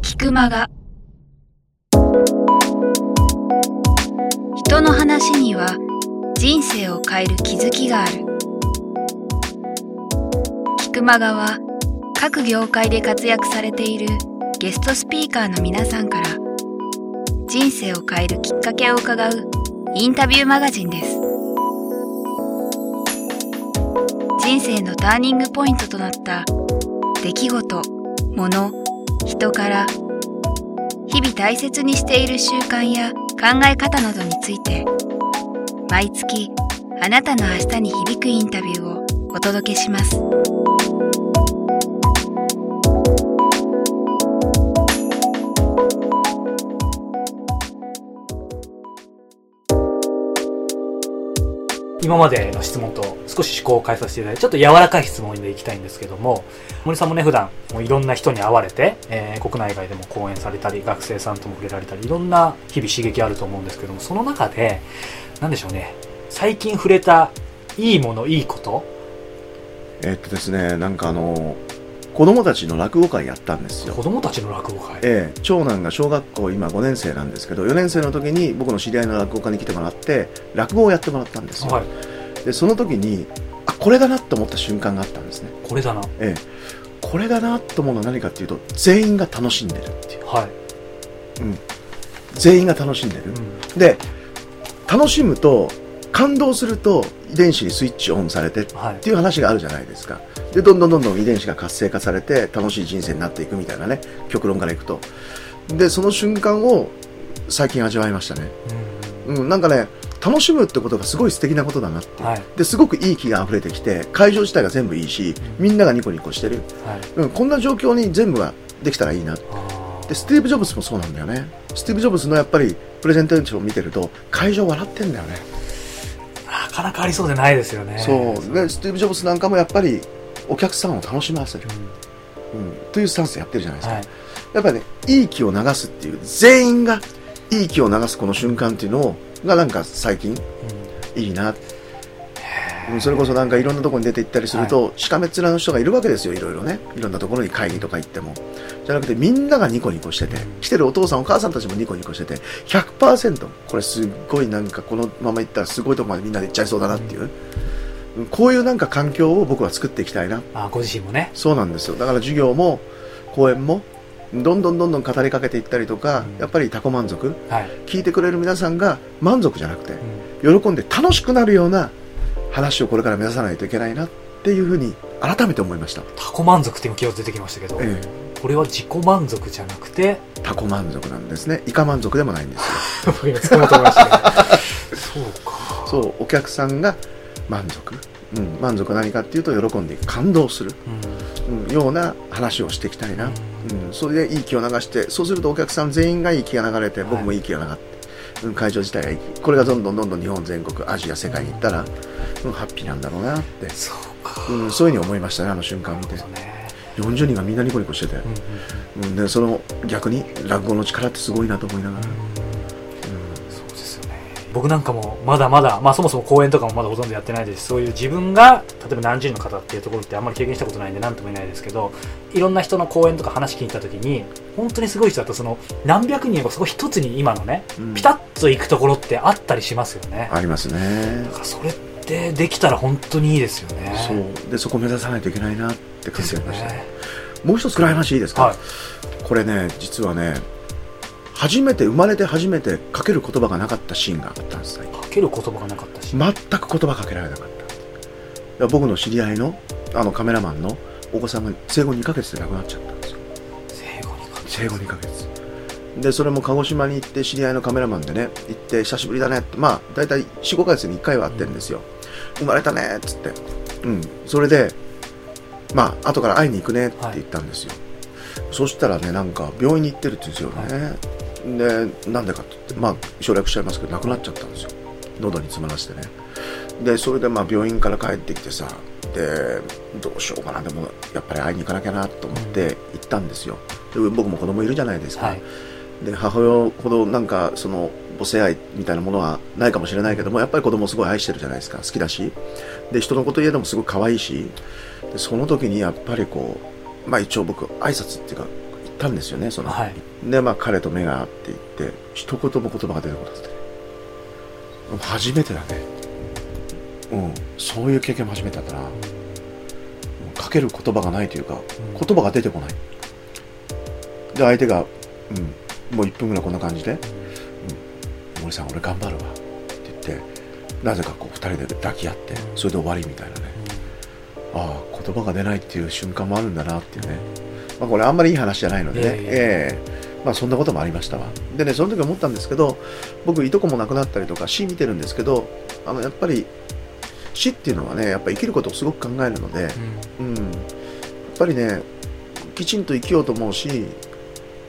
菊間が人の話には人生を変える気づきがある。菊間がは各業界で活躍されているゲストスピーカーの皆さんから人生を変えるきっかけを伺うインタビューマガジンです。人生のターニングポイントとなった。出来事、物、人から。日々大切にしている習慣や考え方などについて。毎月あなたの明日に響くインタビューをお届けします。今までの質問と少し思考を変えさせていただいて、ちょっと柔らかい質問でいきたいんですけども、森さんもね、普段、もういろんな人に会われて、えー国内外でも講演されたり、学生さんとも触れられたり、いろんな日々刺激あると思うんですけども、その中で、なんでしょうね、最近触れたいいもの、いいこと、えっとですね、なんかあの、子供たちの落語会やったんですよ子。供たちの落語会？ええ、長男が小学校今5年生なんですけど4年生の時に僕の知り合いの落語家に来てもらって落語をやってもらったんですよ、はい。でその時にあこれだなと思った瞬間があったんですね、これだな。ええ、これだなと思うのは何かっていうと全員が楽しんでるっていうはい。全員が楽しんでる、うん。で楽しむと感動すると遺伝子にスイッチオンされてっはい。ていう話があるじゃないですか。でどんどんどんどん遺伝子が活性化されて楽しい人生になっていくみたいなね極論からいくと。でその瞬間を最近味わいましたね、うん。うん、なんかね楽しむってことがすごい素敵なことだなって、はい。ですごくいい気が溢れてきて会場自体が全部いいしみんながニコニコしてる、はい。うん、こんな状況に全部ができたらいいなでスティーブ・ジョブズもそうなんだよね。スティーブ・ジョブズのやっぱりプレゼンテーションを見てると会場笑ってんだよね。なかなかありそうでないですよね。そう。でスティーブ・ジョブズなんかもやっぱりお客さんを楽しませる、うん。うん、というスタンスでやってるじゃないですか、はい。やっぱりねいい気を流すっていう全員がいい気を流すこの瞬間っていうのをがなんか最近いいな。うんそれこそなんかいろんなところに出て行ったりすると、しかめっ面の人がいるわけですよいろいろね。いろんなところに会議とか行ってもじゃなくてみんながニコニコしてて来てるお父さんお母さんたちもニコニコしてて100%これすっごいなんかこのまま行ったらすごいとこまでみんなで行っちゃいそうだなっていう、うんこういうなんか環境を僕は作っていきたいな。あ、ご自身もね。そうなんですよ。だから授業も講演もどんどんどんどん語りかけていったりとか、うん。やっぱり他己満足。はい。聞いてくれる皆さんが満足じゃなくてうん。喜んで楽しくなるような話をこれから目指さないといけないな。っていうふうに改めて思いました、他己満足っていう気が出てきましたけど、えこれは自己満足じゃなくて、え、他己満足なんですね。以下満足でもないんですよ。そうか。そうお客さんが満足、うん、満足は何かっていうと喜んで感動する、うん。うん、ような話をしていきたいな、ううん、それでいい気を流してそうするとお客さん全員がいい気が流れて僕もいい気が流れて、うん、会場自体がいい。気これがどんどんどんどん日本全国アジア世界に行ったら、うん、ハッピーなんだろうなって、そうか。うん、そういうふうに思いましたねあの瞬間見て。そうね。40人がみんなニコニコしてて、うんでその逆に落語の力ってすごいなと思いながら、うん。そうですよね。僕なんかもまだまだ、まあそもそも講演とかもまだほとんどやってないです。し、そういう自分が、例えば何十人の方っていうところってあんまり経験したことないんで何とも言えないですけど、いろんな人の講演とか話聞いたときに、本当にすごい人だとその何百人がそこ一つに今のね、うん。ピタッと行くところってあったりしますよね。ありますね。だからそれってできたら本当にいいですよね。そう。でそこ目指さないといけないなって感ですよじました、ね。もう一つ暗い話いいですか、はい。これね実はね初めて生まれて初めてかける言葉がなかったシーンがあったんですかける言葉がなかったし。全く言葉かけられなかった。いや僕の知り合いのあのカメラマンのお子さんが生後2ヶ月で亡くなっちゃったんですよ。生後にかけ生後2ヶ月。でそれも鹿児島に行って知り合いのカメラマンでね行って久しぶりだねって。まあ大体45ヶ月に1回は会ってるんですよ、生まれたねっつって。うん。それでまあ後から会いに行くねって言ったんですよ、そしたらねなんか病院に行ってるって言うんですよね、でなんでかって言ってまあ省略しちゃいますけど亡くなっちゃったんですよ。喉に詰まらせてね。でそれでまあ病院から帰ってきてさでどうしようかな。でもやっぱり会いに行かなきゃなと思って行ったんですよ。で僕も子供いるじゃないですか、はい。で母親ほどなんかその母性愛みたいなものはないかもしれないけどもやっぱり子供をすごい愛してるじゃないですか。好きだし。で人のこと言えでもすごく可愛いし。でその時にやっぱりこうまあ一応僕挨拶っていうか言ったんですよねその、はい。でまあ彼と目が合っていって一言も言葉が出てこなくて。初めてだね。うん。そういう経験も初めてだったな、かける言葉がないというかうん。言葉が出てこない。で相手が、うん、もう1分ぐらいこんな感じで「森さん俺頑張るわ」って言ってなぜかこう2人で抱き合ってうんそれで終わりみたいなね。ああ言葉が出ないっていう瞬間もあるんだなっていうね、まあ、これあんまりいい話じゃないのでね、ええ。まあそんなこともありましたわ。でねその時思ったんですけど僕いとこも亡くなったりとか死見てるんですけどあのやっぱり死っていうのはねやっぱ生きることをすごく考えるので、うん。うん、やっぱりねきちんと生きようと思うし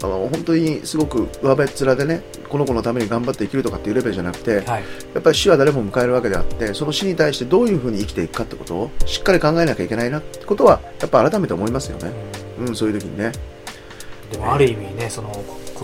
あの本当にすごく上辺っ面でねこの子のために頑張って生きるとかっていうレベルじゃなくて、はい。やっぱり死は誰も迎えるわけであってその死に対してどういうふうに生きていくかってことをしっかり考えなきゃいけないなってことはやっぱ改めて思いますよね、うん、そういう時にね。でもある意味ねその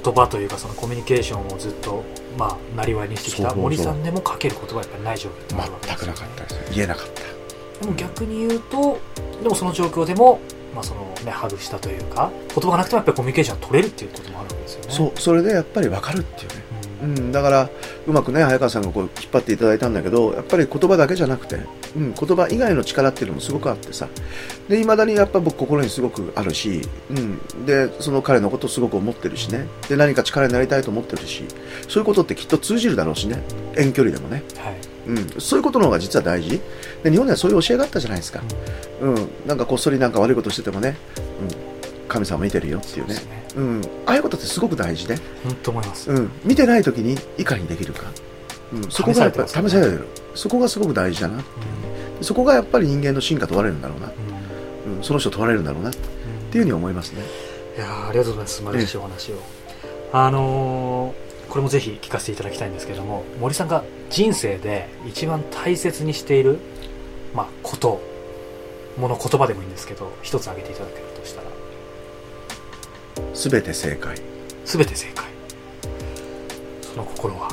言葉というかそのコミュニケーションをずっとまあなりわいにしてきた森さんでもかける言葉はやっぱりない状況ってあるわけですよ全くなかったです。言えなかった。でも逆に言うとでもその状況でもまあそのねハグしたというか言葉がなくてもやっぱりコミュニケーションが取れるっていうこともあるわけですよね。そうそれでやっぱり分かるっていうね。うん。うん、だからうまくね早川さんがこう引っ張っていただいたんだけどやっぱり言葉だけじゃなくて、うん、言葉以外の力っていうのもすごくあってさ。で未だにやっぱ僕心にすごくあるし、うん、でその彼のことをすごく思ってるしね。で何か力になりたいと思ってるし。そういうことってきっと通じるだろうしね。遠距離でもね、はいうん、そういうことの方が実は大事。で日本ではそういう教えがあったじゃないですか、うん、なんかこっそりなんか悪いことしててもね、うん、神様見てるよっていうね。ね。うん、ああいうことってすごく大事で、本当思います。うん、見てない時にいかにできるか、うん、そこがやっぱり試される。そこがすごく大事だなそこがやっぱり人間の進化問われるんだろうな、うん。うん、その人問われるんだろうな。ってうんいうふうに思いますね。いやーありがとうございます。素晴らしいお話を、あのーこれもぜひ聞かせていただきたいんですけども森さんが人生で一番大切にしている、まあ、こともの言葉でもいいんですけど一つ挙げていただけるとしたら。全て正解。全て正解。その心は？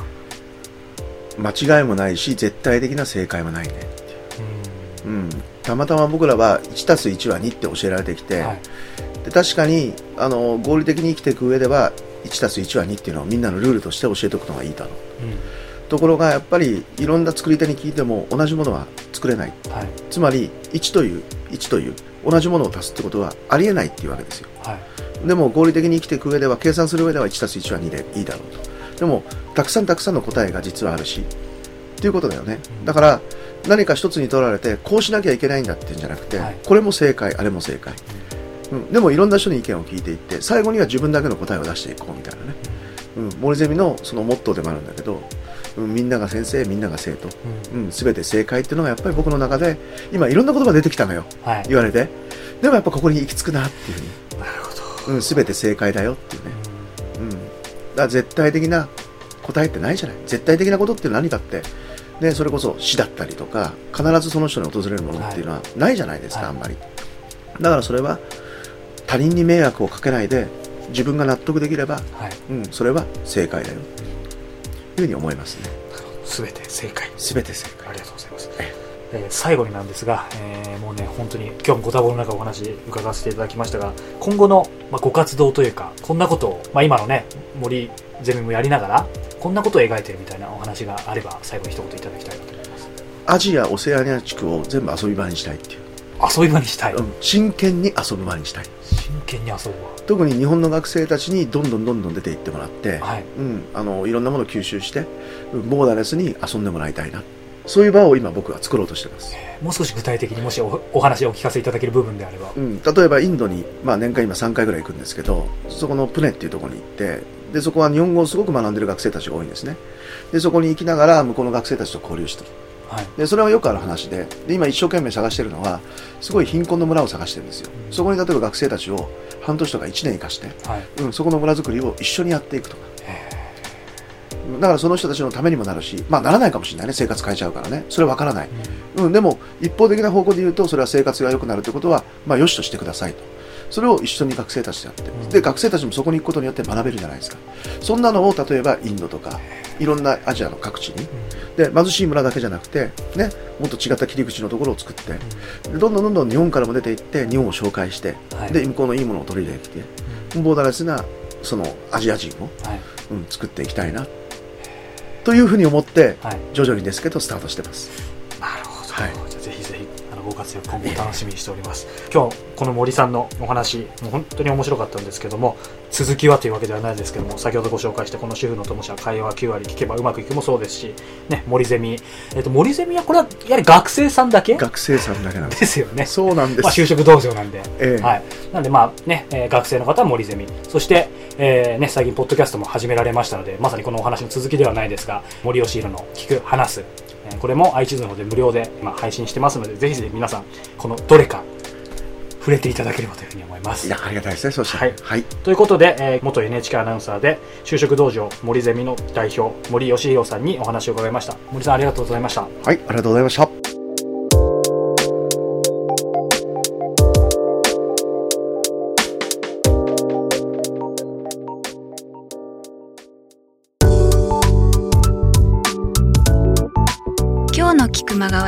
間違いもないし絶対的な正解もないね、うん。うん、たまたま僕らは 1+1 は2って教えられてきて、はい。で確かにあの合理的に生きていく上では 1+1 は2っていうのをみんなのルールとして教えておくのがいいだろう。ところがやっぱりいろんな作り手に聞いても同じものは作れない。うんはい。つまり1という1という同じものを足すってことはありえないっていうわけですよ。はい。でも合理的に生きていく上では計算する上では 1+1 は2でいいだろうと。でもたくさんたくさんの答えが実はあるし。っていうことだよね。だから何か一つに取られてこうしなきゃいけないんだっていうんじゃなくて、はい。これも正解あれも正解、うん、でもいろんな人に意見を聞いていって最後には自分だけの答えを出していこうみたいなね、うん、森ゼミのそのモットーでもあるんだけど、うん、みんなが先生みんなが生徒、うん。うん、全て正解っていうのがやっぱり僕の中で今いろんな言葉出てきたのよ。はい。言われて。でもやっぱここに行き着くなっていうふうに。なるほど。うん、全て正解だよっていうね、うん、だから絶対的な答えってないじゃない。絶対的なことって何かって、ね、それこそ死だったりとか必ずその人に訪れるものっていうのはないじゃないですか、はい。あんまり。だからそれは他人に迷惑をかけないで自分が納得できれば、はい。うん、それは正解だよ。というふうに思いますね。全て正解。全て正解。ありがとうございます。え。え。ー最後になんですが、えーもうね、本当に今日もご多忙の中お話伺わせていただきましたが、今後の、まあ、ご活動というか、こんなことを、まあ、今のね、森ゼミもやりながら、こんなことを描いてるみたいなお話があれば、最後に一言いただきたいなと思います。アジアオセアニア地区を全部遊び場にしたいっていう、遊び場にしたい。うん、真剣に遊ぶ場にしたい真剣に遊ぶ特に日本の学生たちにどんどんどんどん出ていってもらって、わ。はい。うん、あのいろんなものを吸収してうんボーダーレスに遊んでもらいたいなそういう場を今僕は作ろうとしてます、えーもう少し具体的にもしおお話をお聞かせいただける部分であれば。うん、例えばインドに、まあ、年間今3回ぐらい行くんですけどそこのプネっていうところに行ってでそこは日本語をすごく学んでる学生たちが多いんですねでそこに行きながら向こうの学生たちと交流してるはい。でそれはよくある話でで今一生懸命探してるのはすごい貧困の村を探してるんですよそこに例えば学生たちを半年とか1年生かして、はい。うん、そこの村づくりを一緒にやっていくとかえだからその人たちのためにもなるし、まあならないかもしれないね、生活変えちゃうからね。それはわからない。ーうん、でも一方的な方向で言うと、それは生活が良くなるということは、まあ良しとしてくださいと。それを一緒に学生たちとやって、んで、学生たちもそこに行くことによって学べるじゃないですか。そんなのを例えばインドとか、いろんなアジアの各地に、で貧しい村だけじゃなくて、ね、もっと違った切り口のところを作ってでどんどんどんどん日本からも出ていって日本を紹介して、はいで向こうのいいものを取り入れてきてボーダーレスなそのアジア人を、はい。うん、作っていきたいなというふうに思ってはい。徐々にですけどスタートしてますなるほど。はい活躍今後楽しみにしております。今日、この森さんのお話、もう本当に面白かったんですけども、続きはというわけではないですけども、先ほどご紹介したこの主婦の友社会話9割聞けばうまくいくもそうですし、ね、森ゼミ。えっ、と、森ゼミはこれは、やはり学生さんだけ？学生さんだけなんですですよね。そうなんです、まあ、就職道場なんで。ええはい。なんで、まあね、えー学生の方は森ゼミ。そして、えーね、最近、ポッドキャストも始められましたので、まさにこのお話の続きではないですが、森吉弘の聞く、話す。えーこれも iTunes の方で無料で今配信してますので、ぜひぜひ皆さん、このどれか、触れていただければというふうに思いますい。やありがたいですねそしてはいはい、ということで、えー元 NHK アナウンサーで、就職道場森ゼミの代表、森吉弘さんにお話を伺いました。森さん、ありがとうございました。はい、ありがとうございました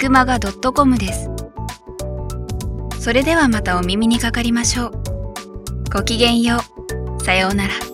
キクマガ .com です。それではまたお耳にかかりましょう。ごきげんよう。さようなら。